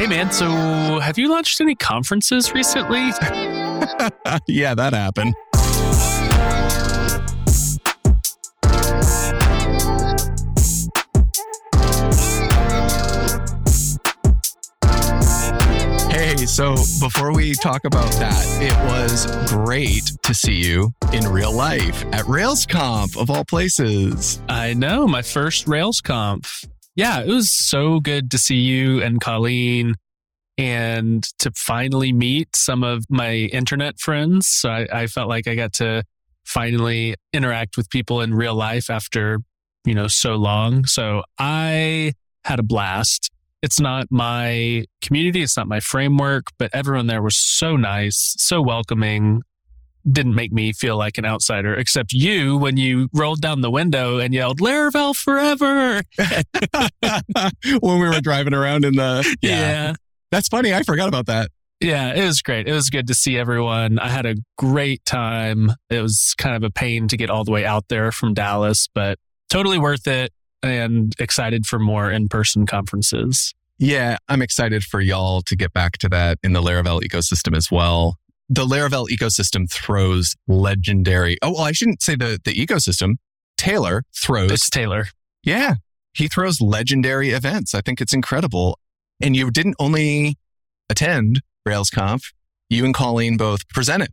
Hey, man, so have you launched any conferences recently? yeah, that happened. Hey, so before we talk about that, it was great to see you in real life at RailsConf of all places. I know, my first RailsConf. Yeah, it was so good to see you and Colleen and to finally meet some of my internet friends. So I, I felt like I got to finally interact with people in real life after, you know, so long. So I had a blast it's not my community, it's not my framework, but everyone there was so nice, so welcoming. Didn't make me feel like an outsider, except you when you rolled down the window and yelled "Laravel forever" when we were driving around in the yeah. yeah. That's funny. I forgot about that. Yeah, it was great. It was good to see everyone. I had a great time. It was kind of a pain to get all the way out there from Dallas, but totally worth it and excited for more in person conferences. Yeah, I'm excited for y'all to get back to that in the Laravel ecosystem as well. The Laravel ecosystem throws legendary. Oh, well, I shouldn't say the, the ecosystem. Taylor throws. It's Taylor. Yeah, he throws legendary events. I think it's incredible. And you didn't only attend RailsConf, you and Colleen both presented.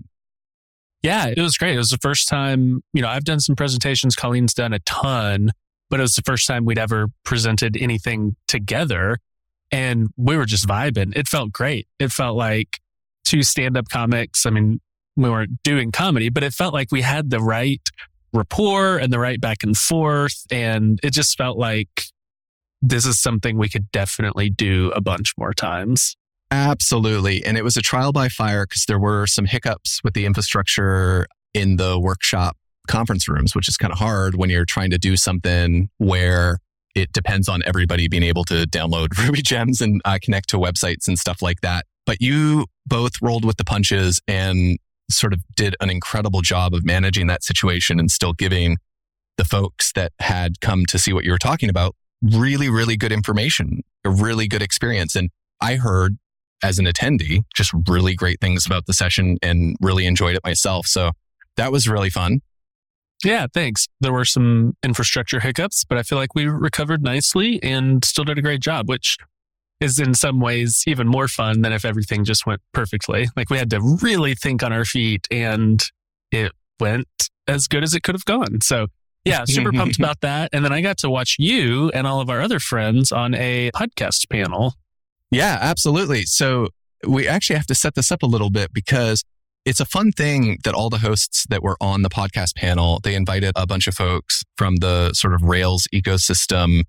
Yeah, it was great. It was the first time, you know, I've done some presentations. Colleen's done a ton, but it was the first time we'd ever presented anything together. And we were just vibing. It felt great. It felt like two stand up comics. I mean, we weren't doing comedy, but it felt like we had the right rapport and the right back and forth. And it just felt like this is something we could definitely do a bunch more times. Absolutely. And it was a trial by fire because there were some hiccups with the infrastructure in the workshop conference rooms, which is kind of hard when you're trying to do something where it depends on everybody being able to download Ruby gems and uh, connect to websites and stuff like that. But you both rolled with the punches and sort of did an incredible job of managing that situation and still giving the folks that had come to see what you were talking about really, really good information, a really good experience. And I heard as an attendee just really great things about the session and really enjoyed it myself. So that was really fun. Yeah, thanks. There were some infrastructure hiccups, but I feel like we recovered nicely and still did a great job, which is in some ways even more fun than if everything just went perfectly. Like we had to really think on our feet and it went as good as it could have gone. So, yeah, super pumped about that. And then I got to watch you and all of our other friends on a podcast panel. Yeah, absolutely. So, we actually have to set this up a little bit because it's a fun thing that all the hosts that were on the podcast panel, they invited a bunch of folks from the sort of Rails ecosystem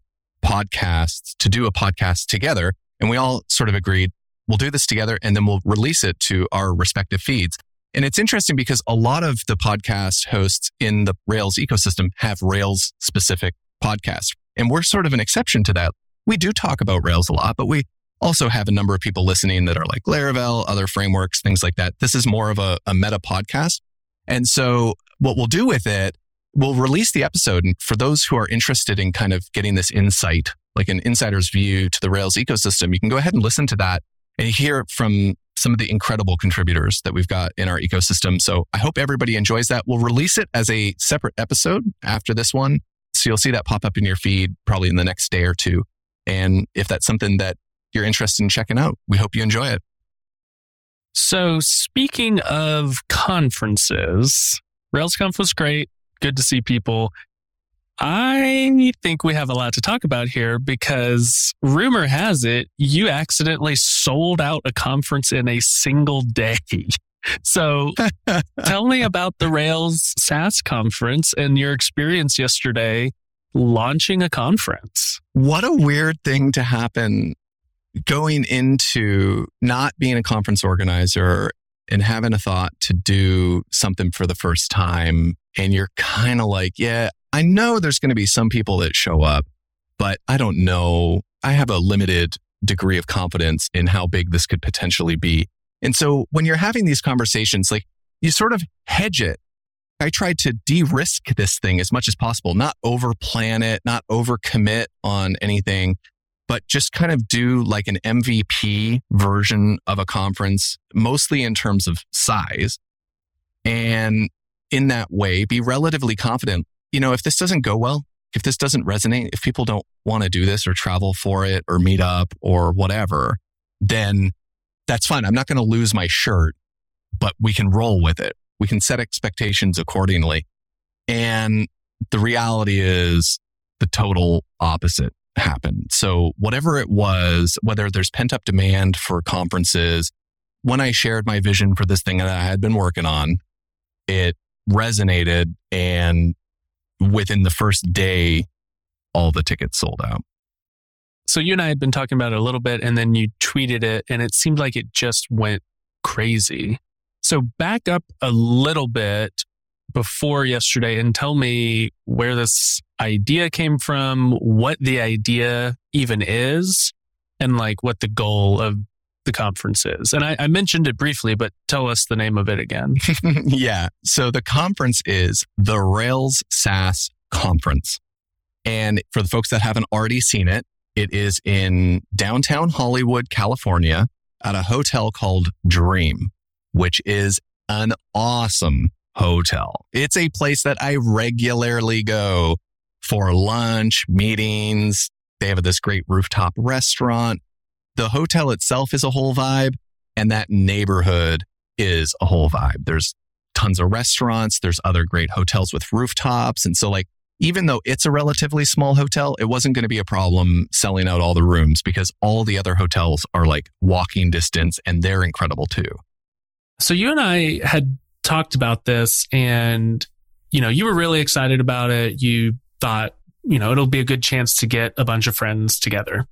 podcast to do a podcast together. And we all sort of agreed, we'll do this together and then we'll release it to our respective feeds. And it's interesting because a lot of the podcast hosts in the Rails ecosystem have Rails specific podcasts. And we're sort of an exception to that. We do talk about Rails a lot, but we also have a number of people listening that are like Laravel, other frameworks, things like that. This is more of a, a meta podcast. And so what we'll do with it, we'll release the episode. And for those who are interested in kind of getting this insight, like an insider's view to the Rails ecosystem, you can go ahead and listen to that and hear from some of the incredible contributors that we've got in our ecosystem. So I hope everybody enjoys that. We'll release it as a separate episode after this one. So you'll see that pop up in your feed probably in the next day or two. And if that's something that you're interested in checking out. We hope you enjoy it. So, speaking of conferences, RailsConf was great. Good to see people. I think we have a lot to talk about here because rumor has it you accidentally sold out a conference in a single day. So tell me about the Rails SaaS conference and your experience yesterday launching a conference. What a weird thing to happen going into not being a conference organizer and having a thought to do something for the first time, and you're kind of like, yeah, I know there's going to be some people that show up, but I don't know. I have a limited degree of confidence in how big this could potentially be. And so when you're having these conversations, like you sort of hedge it. I tried to de risk this thing as much as possible, not over plan it, not over commit on anything, but just kind of do like an MVP version of a conference, mostly in terms of size. And in that way, be relatively confident. You know, if this doesn't go well, if this doesn't resonate, if people don't want to do this or travel for it or meet up or whatever, then that's fine. I'm not going to lose my shirt, but we can roll with it. We can set expectations accordingly. And the reality is the total opposite happened. So whatever it was, whether there's pent up demand for conferences, when I shared my vision for this thing that I had been working on, it resonated and within the first day, all the tickets sold out. So you and I had been talking about it a little bit and then you tweeted it and it seemed like it just went crazy. So back up a little bit before yesterday and tell me where this idea came from, what the idea even is, and like what the goal of the conference is. And I, I mentioned it briefly, but tell us the name of it again. yeah. So the conference is the Rails SaaS Conference. And for the folks that haven't already seen it, it is in downtown Hollywood, California, at a hotel called Dream, which is an awesome hotel. It's a place that I regularly go for lunch, meetings. They have this great rooftop restaurant. The hotel itself is a whole vibe, and that neighborhood is a whole vibe. There's tons of restaurants, there's other great hotels with rooftops. And so, like, even though it's a relatively small hotel, it wasn't going to be a problem selling out all the rooms because all the other hotels are like walking distance and they're incredible too. So you and I had talked about this and, you know, you were really excited about it. You thought, you know, it'll be a good chance to get a bunch of friends together.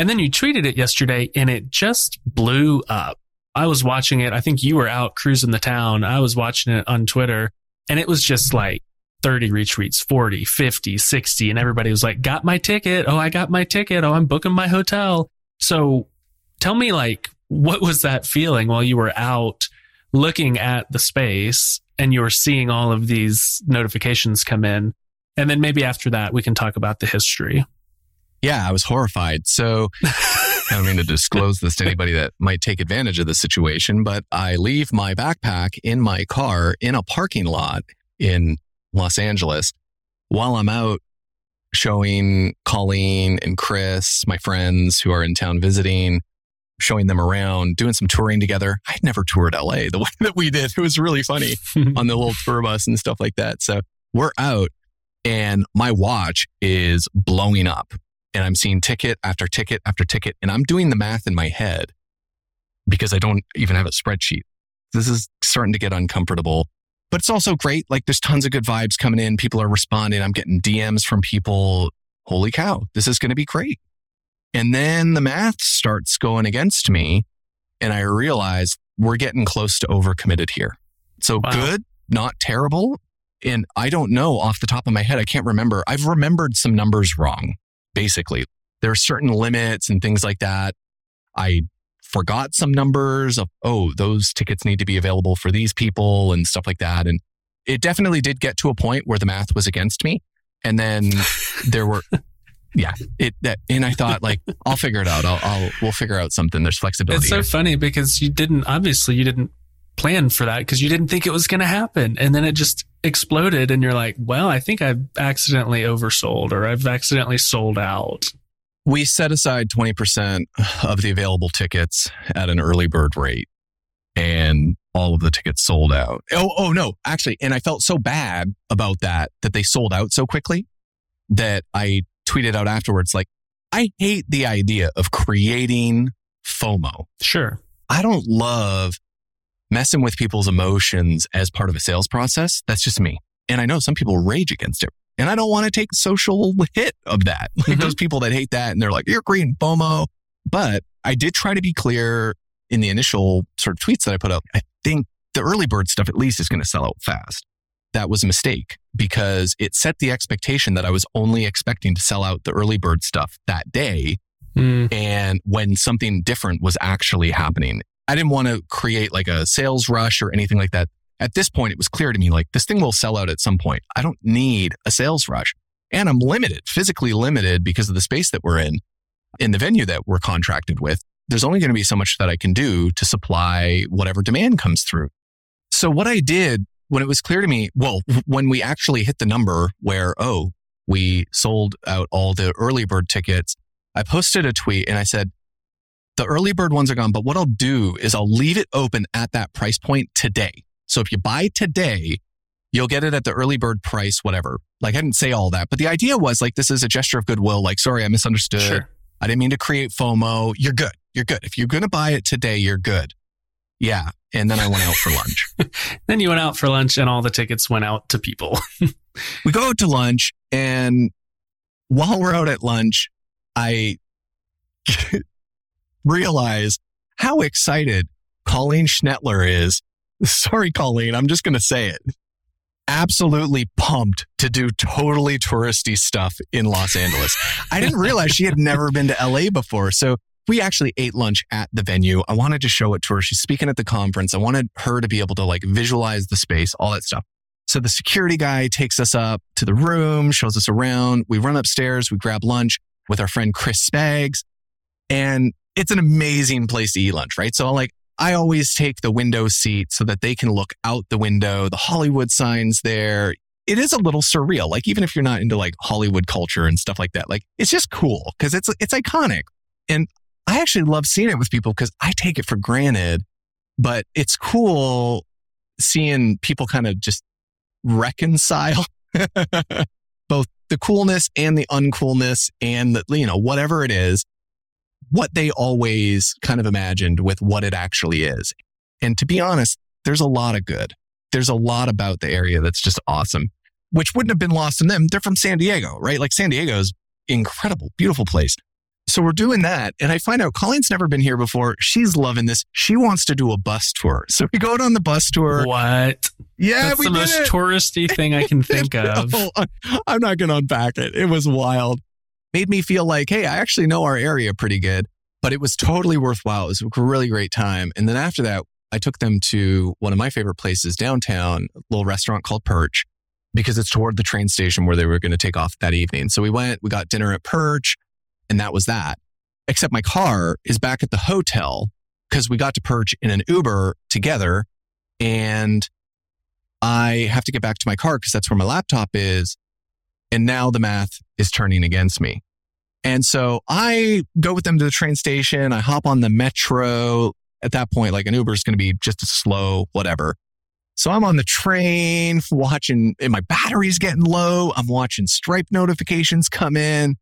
And then you tweeted it yesterday and it just blew up. I was watching it. I think you were out cruising the town. I was watching it on Twitter and it was just like 30 retweets, 40, 50, 60. And everybody was like, got my ticket. Oh, I got my ticket. Oh, I'm booking my hotel. So tell me like, what was that feeling while you were out looking at the space and you were seeing all of these notifications come in? And then maybe after that, we can talk about the history. Yeah, I was horrified. So I don't mean to disclose this to anybody that might take advantage of the situation, but I leave my backpack in my car in a parking lot in Los Angeles while I'm out showing Colleen and Chris, my friends who are in town visiting, showing them around, doing some touring together. I'd never toured LA the way that we did. It was really funny on the little tour bus and stuff like that. So we're out and my watch is blowing up and I'm seeing ticket after ticket after ticket. And I'm doing the math in my head because I don't even have a spreadsheet. This is starting to get uncomfortable, but it's also great. Like there's tons of good vibes coming in. People are responding. I'm getting DMs from people. Holy cow, this is going to be great. And then the math starts going against me. And I realize we're getting close to overcommitted here. So wow. good, not terrible. And I don't know off the top of my head. I can't remember. I've remembered some numbers wrong, basically. There are certain limits and things like that. I forgot some numbers of, oh, those tickets need to be available for these people and stuff like that. And it definitely did get to a point where the math was against me. And then there were, yeah, it, that, and I thought like, I'll figure it out. I'll, I'll, we'll figure out something. There's flexibility. It's so here. funny because you didn't, obviously you didn't plan for that because you didn't think it was going to happen. And then it just exploded and you're like, well, I think I've accidentally oversold or I've accidentally sold out. We set aside 20% of the available tickets at an early bird rate and all of the tickets sold out. Oh, oh no, actually. And I felt so bad about that, that they sold out so quickly that I tweeted out afterwards, like, I hate the idea of creating FOMO. Sure. I don't love messing with people's emotions as part of a sales process. That's just me. And I know some people rage against it. And I don't want to take social hit of that. Like mm-hmm. those people that hate that and they're like, you're green FOMO. But I did try to be clear in the initial sort of tweets that I put out. I think the early bird stuff at least is going to sell out fast. That was a mistake because it set the expectation that I was only expecting to sell out the early bird stuff that day. Mm. And when something different was actually happening, I didn't want to create like a sales rush or anything like that. At this point, it was clear to me like this thing will sell out at some point. I don't need a sales rush. And I'm limited, physically limited because of the space that we're in. in the venue that we're contracted with, there's only going to be so much that I can do to supply whatever demand comes through. So what I did when it was clear to me, well, when we actually hit the number where, oh, we sold out all the early bird tickets, I posted a tweet and I said, the early bird ones are gone, but what I'll do is I'll leave it open at that price point today. So if you buy today, you'll get it at the early bird price, whatever. Like I didn't say all that, but the idea was like, this is a gesture of goodwill. Like, sorry, I misunderstood. Sure. I didn't mean to create FOMO. You're good. You're good. If you're going to buy it today, you're good. Yeah. And then I went out for lunch. then you went out for lunch and all the tickets went out to people. we go out to lunch and while we're out at lunch, I realize how excited Colleen Schnettler is. Sorry, Colleen. I'm just going to say it. Absolutely pumped to do totally touristy stuff in Los Angeles. I didn't realize she had never been to LA before. So we actually ate lunch at the venue. I wanted to show it to her. She's speaking at the conference. I wanted her to be able to like visualize the space, all that stuff. So the security guy takes us up to the room, shows us around. We run upstairs, we grab lunch with our friend Chris Spags, and it's an amazing place to eat lunch, right? So like I always take the window seat so that they can look out the window. The Hollywood signs there. It is a little surreal. Like even if you're not into like Hollywood culture and stuff like that, like it's just cool because it's it's iconic. And I actually love seeing it with people because I take it for granted, but it's cool seeing people kind of just reconcile both the coolness and the uncoolness and the, you know, whatever it is, what they always kind of imagined with what it actually is. And to be honest, there's a lot of good. There's a lot about the area that's just awesome, which wouldn't have been lost in them. They're from San Diego, right? Like San Diego's incredible, beautiful place. So we're doing that. And I find out Colleen's never been here before. She's loving this. She wants to do a bus tour. So we go out on the bus tour. What? Yeah, That's the most it. touristy thing I can think of. no, I'm not going to unpack it. It was wild. Made me feel like, hey, I actually know our area pretty good, but it was totally worthwhile. It was a really great time. And then after that, I took them to one of my favorite places downtown, a little restaurant called Perch, because it's toward the train station where they were going to take off that evening. So we went, we got dinner at Perch. And that was that. Except my car is back at the hotel because we got to Perch in an Uber together. And I have to get back to my car because that's where my laptop is. And now the math is turning against me. And so I go with them to the train station. I hop on the metro. At that point, like an Uber is going to be just a slow, whatever. So I'm on the train watching, and my battery's getting low. I'm watching Stripe notifications come in.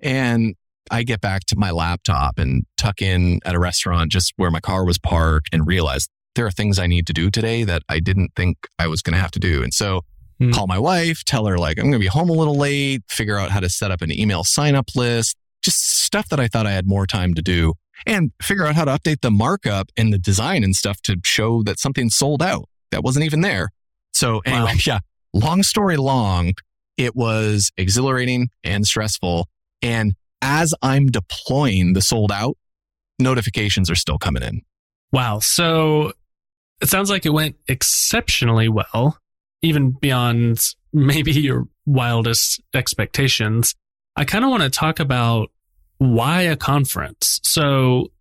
And I get back to my laptop and tuck in at a restaurant just where my car was parked and realize there are things I need to do today that I didn't think I was going to have to do. And so mm. call my wife, tell her like I'm going to be home a little late, figure out how to set up an email sign up list, just stuff that I thought I had more time to do and figure out how to update the markup and the design and stuff to show that something sold out that wasn't even there. So anyway, wow. yeah, long story long, it was exhilarating and stressful. And as I'm deploying the sold out, notifications are still coming in. Wow. So it sounds like it went exceptionally well, even beyond maybe your wildest expectations. I kind of want to talk about why a conference. So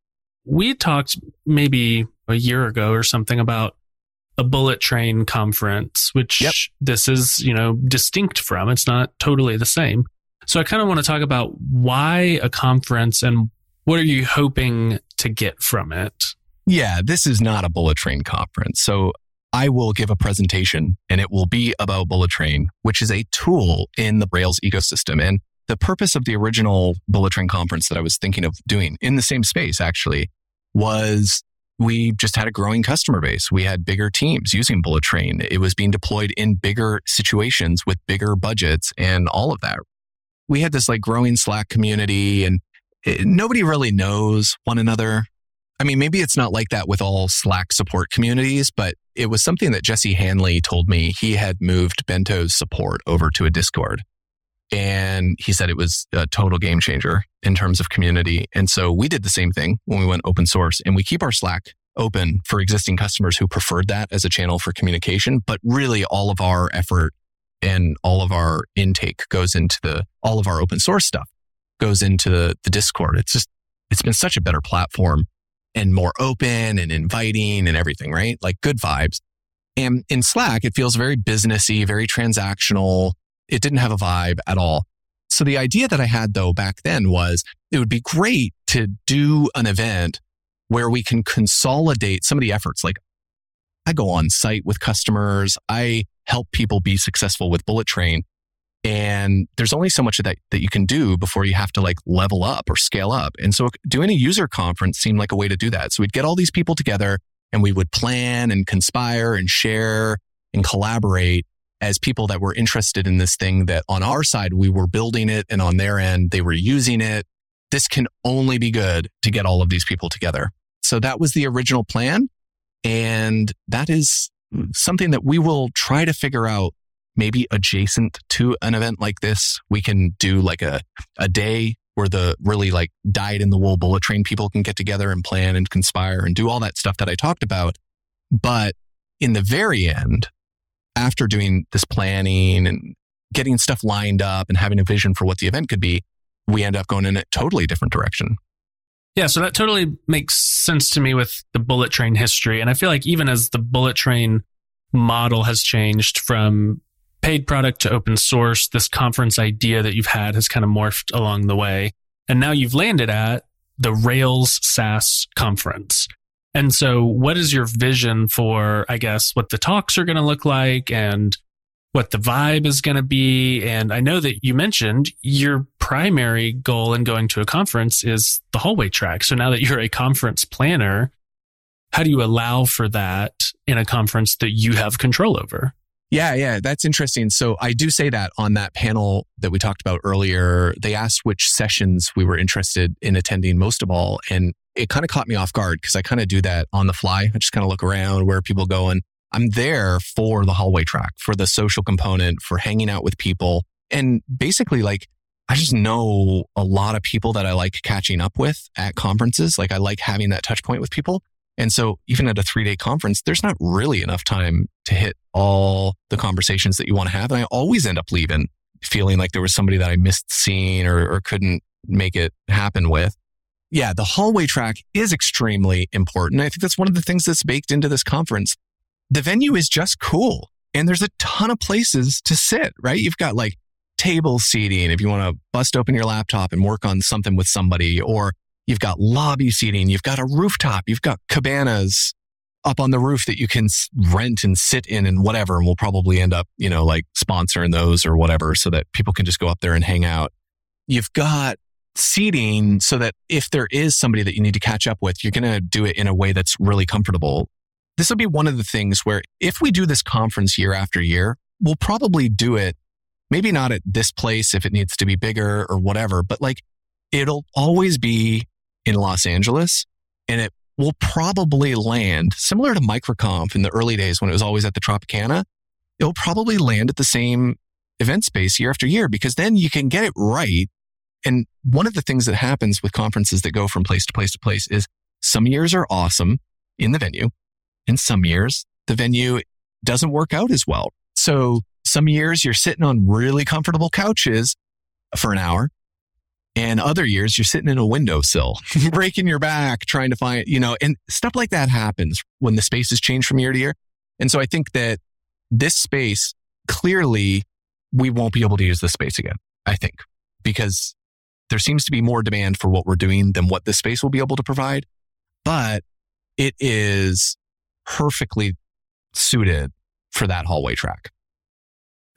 we talked maybe a year ago or something about a bullet train conference, which yep. this is, you know, distinct from. It's not totally the same. So I kind of want to talk about why a conference and what are you hoping to get from it? Yeah, this is not a bullet train conference. So I will give a presentation and it will be about Bullet Train, which is a tool in the Rails ecosystem. And the purpose of the original Bullet Train conference that I was thinking of doing in the same space actually was we just had a growing customer base. We had bigger teams using Bullet Train. It was being deployed in bigger situations with bigger budgets and all of that we had this like growing Slack community and it, nobody really knows one another. I mean, maybe it's not like that with all Slack support communities, but it was something that Jesse Hanley told me. He had moved Bento's support over to a Discord. And he said it was a total game changer in terms of community. And so we did the same thing when we went open source and we keep our Slack open for existing customers who preferred that as a channel for communication. But really all of our effort and all of our intake goes into the all of our open source stuff. goes into the, the Discord. It's just, it's been such a better platform and more open and inviting and everything, right? Like good vibes. And in Slack, it feels very businessy, very transactional. It didn't have a vibe at all. So the idea that I had though back then was it would be great to do an event where we can consolidate some of the efforts. Like I go on site with customers. I help people be successful with Bullet Train. And there's only so much of that that you can do before you have to like level up or scale up. And so doing a user conference seemed like a way to do that. So we'd get all these people together and we would plan and conspire and share and collaborate as people that were interested in this thing that on our side, we were building it and on their end, they were using it. This can only be good to get all of these people together. So that was the original plan. And that is something that we will try to figure out maybe adjacent to an event like this. We can do like a, a day where the really like dyed in the wool bullet train people can get together and plan and conspire and do all that stuff that I talked about. But in the very end, after doing this planning and getting stuff lined up and having a vision for what the event could be, we end up going in a totally different direction. Yeah, so that totally makes sense to me with the bullet train history. And I feel like even as the bullet train model has changed from paid product to open source, this conference idea that you've had has kind of morphed along the way. And now you've landed at the Rails SaaS conference. And so what is your vision for, I guess, what the talks are going to look like and what the vibe is going to be. And I know that you mentioned your primary goal in going to a conference is the hallway track. So now that you're a conference planner, how do you allow for that in a conference that you have control over? Yeah, yeah, that's interesting. So I do say that on that panel that we talked about earlier, they asked which sessions we were interested in attending most of all. And it kind of caught me off guard because I kind of do that on the fly. I just kind of look around where people going. I'm there for the hallway track, for the social component, for hanging out with people. And basically, like, I just know a lot of people that I like catching up with at conferences. Like, I like having that touch point with people. And so, even at a three day conference, there's not really enough time to hit all the conversations that you want to have. And I always end up leaving feeling like there was somebody that I missed seeing or, or couldn't make it happen with. Yeah, the hallway track is extremely important. I think that's one of the things that's baked into this conference the venue is just cool. And there's a ton of places to sit, right? You've got like table seating if you want to bust open your laptop and work on something with somebody, or you've got lobby seating, you've got a rooftop, you've got cabanas up on the roof that you can rent and sit in and whatever. And we'll probably end up, you know, like sponsoring those or whatever so that people can just go up there and hang out. You've got seating so that if there is somebody that you need to catch up with, you're going to do it in a way that's really comfortable this will be one of the things where if we do this conference year after year, we'll probably do it maybe not at this place if it needs to be bigger or whatever, but like it'll always be in Los Angeles and it will probably land similar to MicroConf in the early days when it was always at the Tropicana. It'll probably land at the same event space year after year because then you can get it right. And one of the things that happens with conferences that go from place to place to place is some years are awesome in the venue and some years, the venue doesn't work out as well. So some years you're sitting on really comfortable couches for an hour. And other years you're sitting in a windowsill, breaking your back, trying to find, you know, and stuff like that happens when the spaces change from year to year. And so I think that this space clearly we won't be able to use this space again, I think, because there seems to be more demand for what we're doing than what this space will be able to provide. But it is perfectly suited for that hallway track.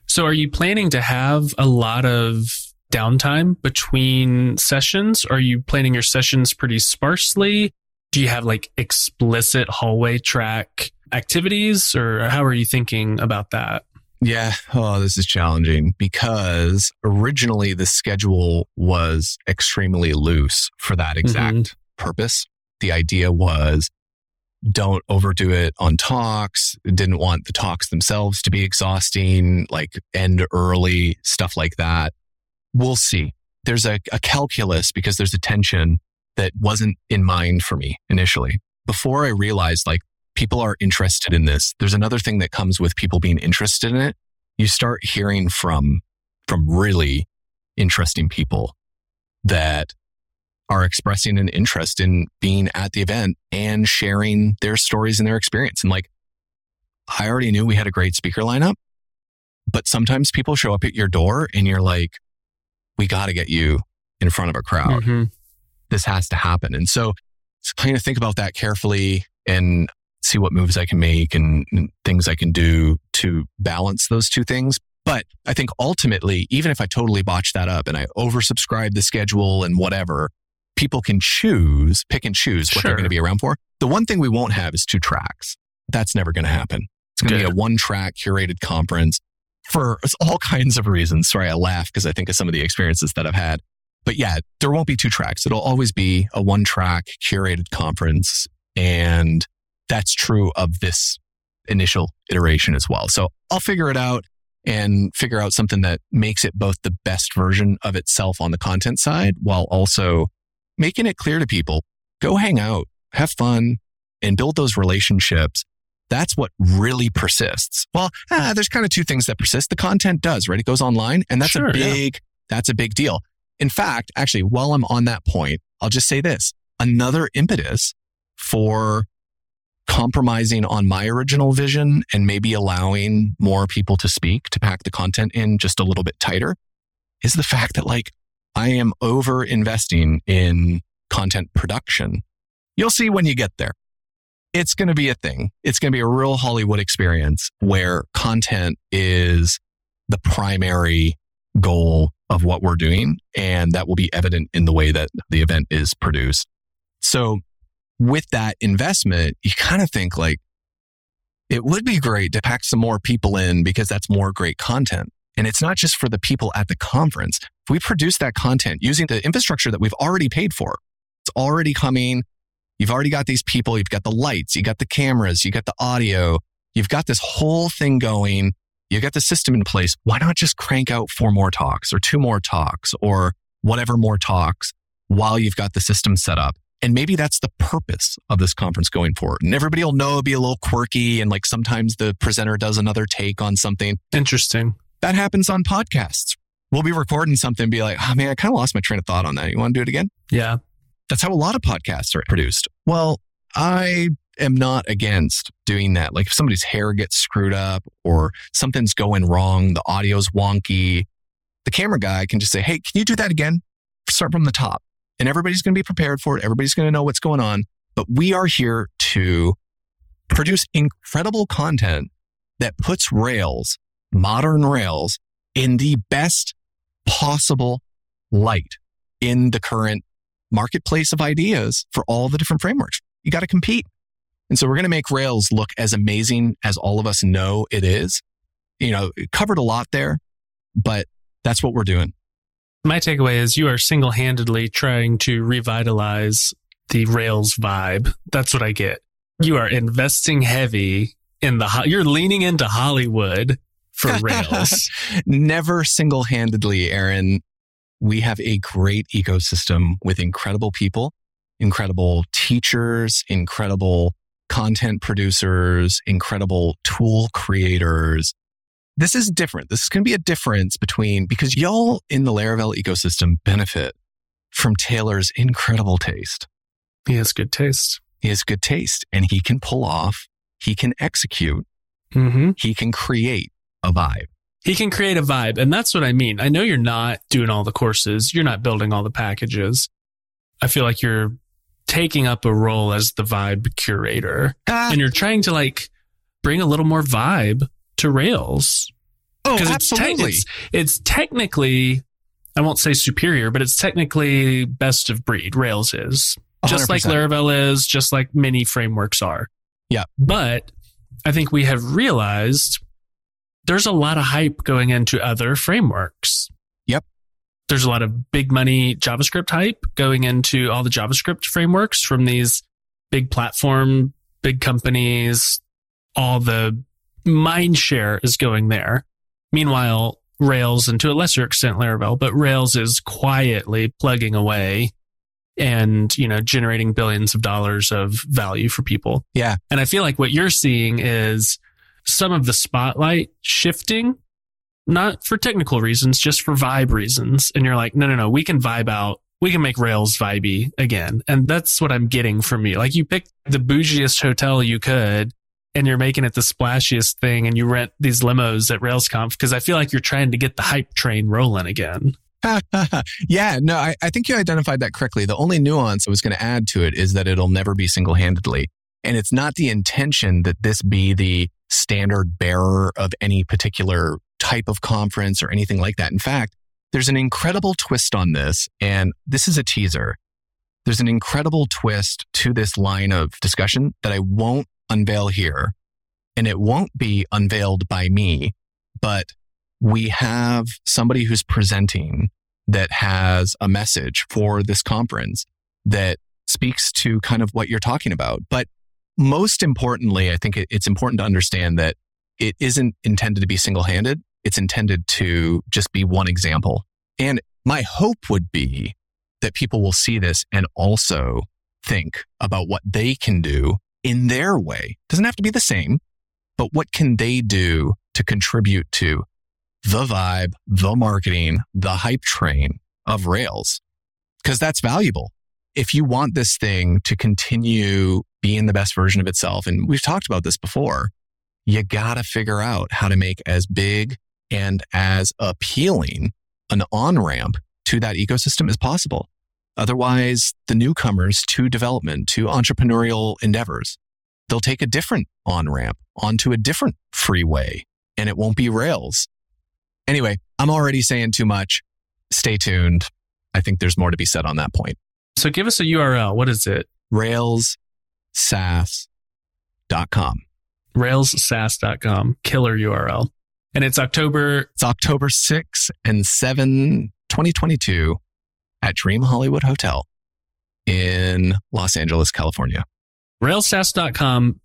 So, are you planning to have a lot of downtime between sessions? Are you planning your sessions pretty sparsely? Do you have like explicit hallway track activities, or how are you thinking about that? Yeah. Oh, this is challenging because originally the schedule was extremely loose for that exact mm-hmm. purpose. The idea was don't overdo it on talks. Didn't want the talks themselves to be exhausting, like end early, stuff like that. We'll see. There's a, a calculus because there's a tension that wasn't in mind for me initially. Before I realized like people are interested in this, there's another thing that comes with people being interested in it. You start hearing from, from really interesting people that are expressing an interest in being at the event and sharing their stories and their experience. And like, I already knew we had a great speaker lineup, but sometimes people show up at your door and you're like, we got to get you in front of a crowd. Mm-hmm. This has to happen. And so, so kind of think about that carefully and see what moves I can make and, and things I can do to balance those two things. But I think ultimately, even if I totally botch that up and I oversubscribe the schedule and whatever, people can choose, pick and choose what they're going to be around for. The one thing we won't have is two tracks. That's never going to happen. It's going to be a one track curated conference for all kinds of reasons. Sorry, I laugh because I think of some of the experiences that I've had. But yeah, there won't be two tracks. It'll always be a one track curated conference. And that's true of this initial iteration as well. So I'll figure it out and figure out something that makes it both the best version of itself on the content side while also making it clear to people go hang out, have fun, and build those relationships. That's what really persists. Well, ah, there's kind of two things that persist. The content does, right? It goes online, and that's Sure, a yeah. big, that's a big deal. In fact, actually, while I'm on that point, I'll just say this another impetus for compromising on my original vision and maybe allowing more people to speak to pack the content in just a little bit tighter is the fact that like I am over investing in content production. You'll see when you get there. It's going to be a thing. It's going to be a real Hollywood experience where content is the primary goal of what we're doing. And that will be evident in the way that the event is produced. So with that investment, you kind of think like it would be great to pack some more people in because that's more great content. And it's not just for the people at the conference. If we produce that content using the infrastructure that we've already paid for, it's already coming. You've already got these people. You've got the lights. You got the cameras. You got the audio. You've got this whole thing going. You've got the system in place. Why not just crank out four more talks or two more talks or whatever more talks while you've got the system set up? And maybe that's the purpose of this conference going forward. And everybody will know it'll be a little quirky. And like sometimes the presenter does another take on something. Interesting. That happens on podcasts. We'll be recording something and be like, oh man, I kind of lost my train of thought on that. You want to do it again? Yeah. That's how a lot of podcasts are produced. Well, I am not against doing that. Like if somebody's hair gets screwed up or something's going wrong, the audio's wonky, the camera guy can just say, Hey, can you do that again? Start from the top. And everybody's going to be prepared for it. Everybody's going to know what's going on. But we are here to produce incredible content that puts Rails, modern Rails, in the best possible light in the current marketplace of ideas for all the different frameworks. You got to compete. And so we're going to make Rails look as amazing as all of us know it is. You know, covered a lot there, but that's what we're doing. My takeaway is you are single handedly trying to revitalize the Rails vibe. That's what I get. You are investing heavy in the, ho- you're leaning into Hollywood for Rails. Never single handedly, Aaron. We have a great ecosystem with incredible people, incredible teachers, incredible content producers, incredible tool creators. This is different. This is going to be a difference between because y'all in the Laravel ecosystem benefit from Taylor's incredible taste. he has good taste. He has good taste and he can pull off, he can execute, Mm-hmm. he can create a vibe. He can create a vibe. And that's what I mean. I know you're not doing all the courses. You're not building all the packages. I feel like you're taking up a role as the vibe curator Ah, and you're trying to like bring a little more vibe to Rails. oh, Because it's, te- absolutely. it's, it's technically, I won't say superior, but it's technically best of breed. Rails is just like 100%. Laravel is, just like many frameworks are. Yeah. But I think we have realized there's a lot of hype going into other frameworks. Yep. There's a lot of big money JavaScript hype going into all the JavaScript frameworks from these big platform, big companies. All the mind share is going there. Meanwhile, Rails and to a lesser extent Laravel, but Rails is quietly plugging away and, you know, generating billions of dollars of value for people. Yeah. And I feel like what you're seeing is some of the spotlight shifting, not for technical reasons, just for vibe reasons. And you're like, no, no, no, we can vibe out we can make Rails vibey again. And that's what I'm getting from you. Like you picked the bougiest hotel you could and you're making it the splashiest thing and you rent these limos at RailsConf because I feel like you're trying to get the hype train rolling again. yeah, no, I, I think you identified that correctly. The only nuance I was going to add to it is that it'll never be single handedly. And it's not the intention that this be the standard bearer of any particular type of conference or anything like that. In fact, there's an incredible twist on this, and this is a teaser. There's an incredible twist to this line of discussion that I won't unveil here. And it won't be unveiled by me, but we have somebody who's presenting that has a message for this conference that speaks to kind of what you're talking about. But most importantly, I think it's important to understand that it isn't intended to be single handed. It's intended to just be one example. And my hope would be that people will see this and also think about what they can do in their way. Doesn't have to be the same, but what can they do to contribute to the vibe, the marketing, the hype train of Rails? Because that's valuable. If you want this thing to continue being the best version of itself, and we've talked about this before, you got to figure out how to make as big and as appealing an on ramp to that ecosystem as possible. Otherwise, the newcomers to development, to entrepreneurial endeavors, they'll take a different on ramp onto a different freeway and it won't be Rails. Anyway, I'm already saying too much. Stay tuned. I think there's more to be said on that point. So give us a URL. What is it? RailsSaaS.com. RailsSaaS.com. Killer URL. And it's October. It's October 6 and 7, 2022 at Dream Hollywood Hotel in Los Angeles, California. RailsSaaS.com,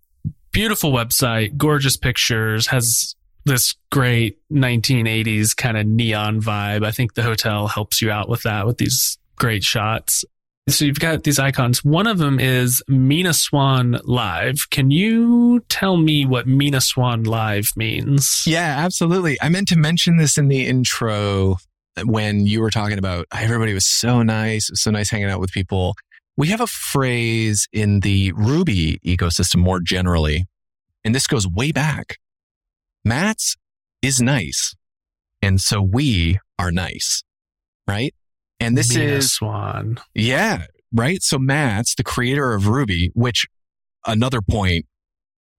beautiful website, gorgeous pictures, has this great 1980s kind of neon vibe. I think the hotel helps you out with that with these great shots. So you've got these icons. One of them is MINASWAN Live. Can you tell me what MINASWAN Live means? Yeah, absolutely. I meant to mention this in the intro when you were talking about everybody was so nice, was so nice hanging out with people. We have a phrase in the Ruby ecosystem more generally, and this goes way back. Matz is nice. And so we are nice, right? And this Mina is Swan. Yeah, right. So Matz the creator of Ruby, which another point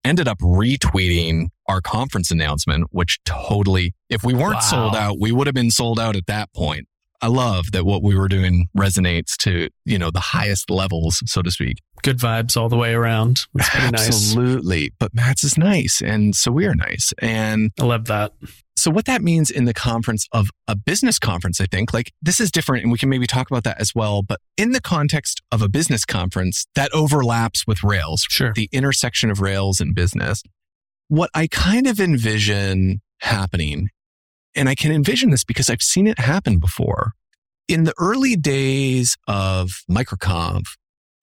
ended up retweeting our conference announcement, which totally, if we weren't Wow. sold out, we would have been sold out at that point. I love that what we were doing resonates to, you know, the highest levels, so to speak. Good vibes all the way around. It's pretty nice. Absolutely. But Matz is nice. And so we are nice. And I love that. So what that means in the conference of a business conference, I think, like this is different and we can maybe talk about that as well. But in the context of a business conference that overlaps with Rails, Sure. the intersection of Rails and business, what I kind of envision happening, and I can envision this because I've seen it happen before. In the early days of MicroConf,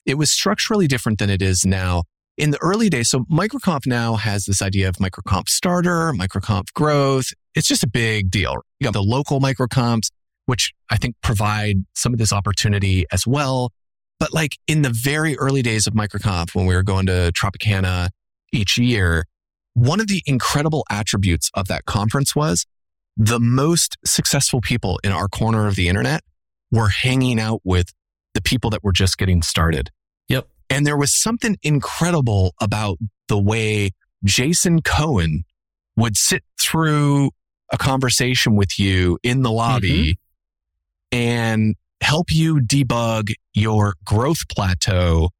it was structurally different than it is now. In the early days, so MicroConf now has this idea of MicroConf Starter, MicroConf Growth. It's just a big deal. You got the local MicroConfs, which I think provide some of this opportunity as well. But like in the very early days of MicroConf, when we were going to Tropicana each year, one of the incredible attributes of that conference was the most successful people in our corner of the internet were hanging out with the people that were just getting started. And there was something incredible about the way Jason Cohen would sit through a conversation with you in the lobby mm-hmm. and help you debug your growth plateau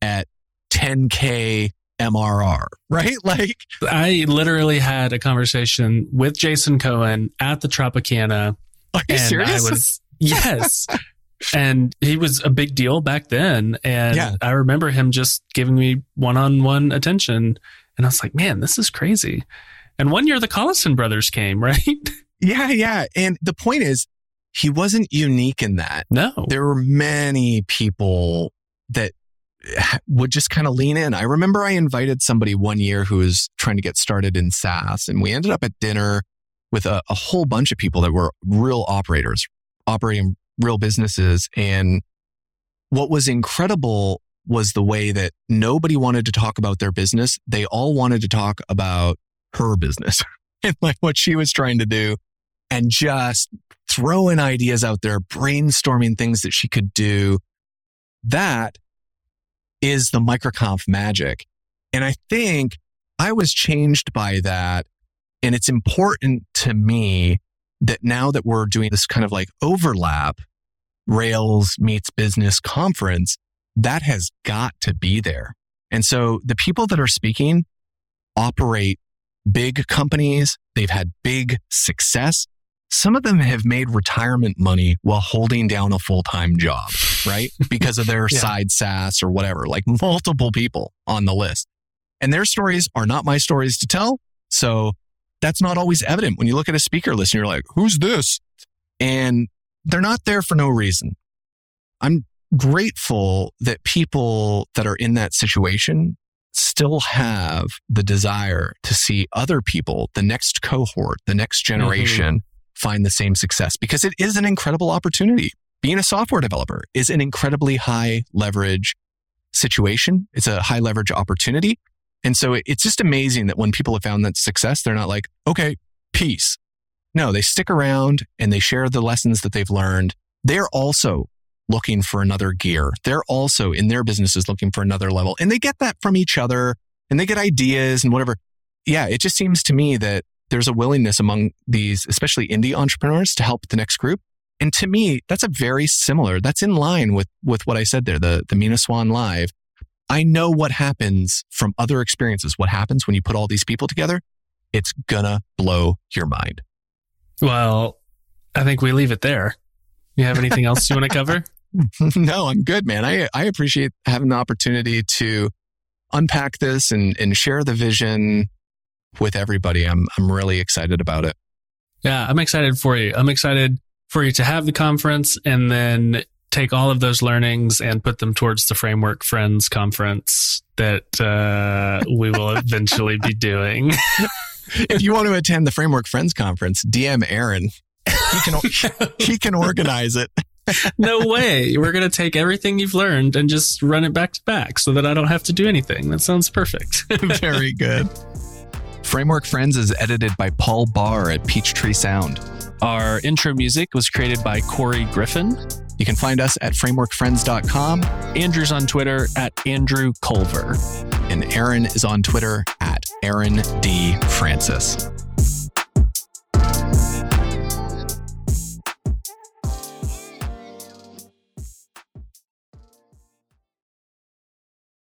at 10K MRR, right? Like, I literally had a conversation with Jason Cohen at the Tropicana. are you and serious? I was, yes. And he was a big deal back then. And Yeah. I remember him just giving me one on one attention. And I was like, man, this is crazy. And one year the Collison brothers came, right? yeah, yeah. And the point is, he wasn't unique in that. no. there were many people that would just kind of lean in. I remember I invited somebody one year who was trying to get started in SaaS, and we ended up at dinner with a, a whole bunch of people that were real operators, operating real businesses. And what was incredible was the way that nobody wanted to talk about their business. They all wanted to talk about her business and like what she was trying to do and just throwing ideas out there, brainstorming things that she could do. That is the microconf magic. And I think I was changed by that. And it's important to me that now that we're doing this kind of like overlap, Rails meets business conference, that has got to be there. And so the people that are speaking operate big companies. They've had big success. Some of them have made retirement money while holding down a full time job, right? Because of their yeah. side SaaS or whatever, like multiple people on the list. And their stories are not my stories to tell. So that's not always evident when you look at a speaker list and you're like, who's this? And they're not there for no reason. I'm grateful that people that are in that situation still have the desire to see other people, the next cohort, the next mm-hmm. generation mm-hmm. find the same success because it is an incredible opportunity. Being a software developer is an incredibly high leverage situation. It's a high leverage opportunity. And so it's just amazing that when people have found that success, they're not like, okay, peace. No, they stick around and they share the lessons that they've learned. They're also looking for another gear. They're also in their businesses looking for another level and they get that from each other and they get ideas and whatever. Yeah, it just seems to me that there's a willingness among these, especially indie entrepreneurs to help the next group. And to me, that's a very similar, that's in line with, with what I said there, the, the MINASWAN Live. I know what happens from other experiences. What happens when you put all these people together? It's gonna blow your mind. Well, I think we leave it there. You have anything else you want to cover? no, I'm good, man. I, I appreciate having the opportunity to unpack this and, and share the vision with everybody. I'm, I'm really excited about it. Yeah, I'm excited for you. I'm excited for you to have the conference and then take all of those learnings and put them towards the Framework Friends conference that uh, we will eventually be doing. if you want to attend the Framework Friends conference, DM Aaron. He can he can organize it no way. We're going to take everything you've learned and just run it back to back so that I don't have to do anything. That sounds perfect. Very good. Framework Friends is edited by Paul Barr at Peachtree Sound. Our intro music was created by Corey Griffin. You can find us at frameworkfriends.com. Andrew's on Twitter at Andrew Culver. And Aaron is on Twitter at Aaron D. Francis.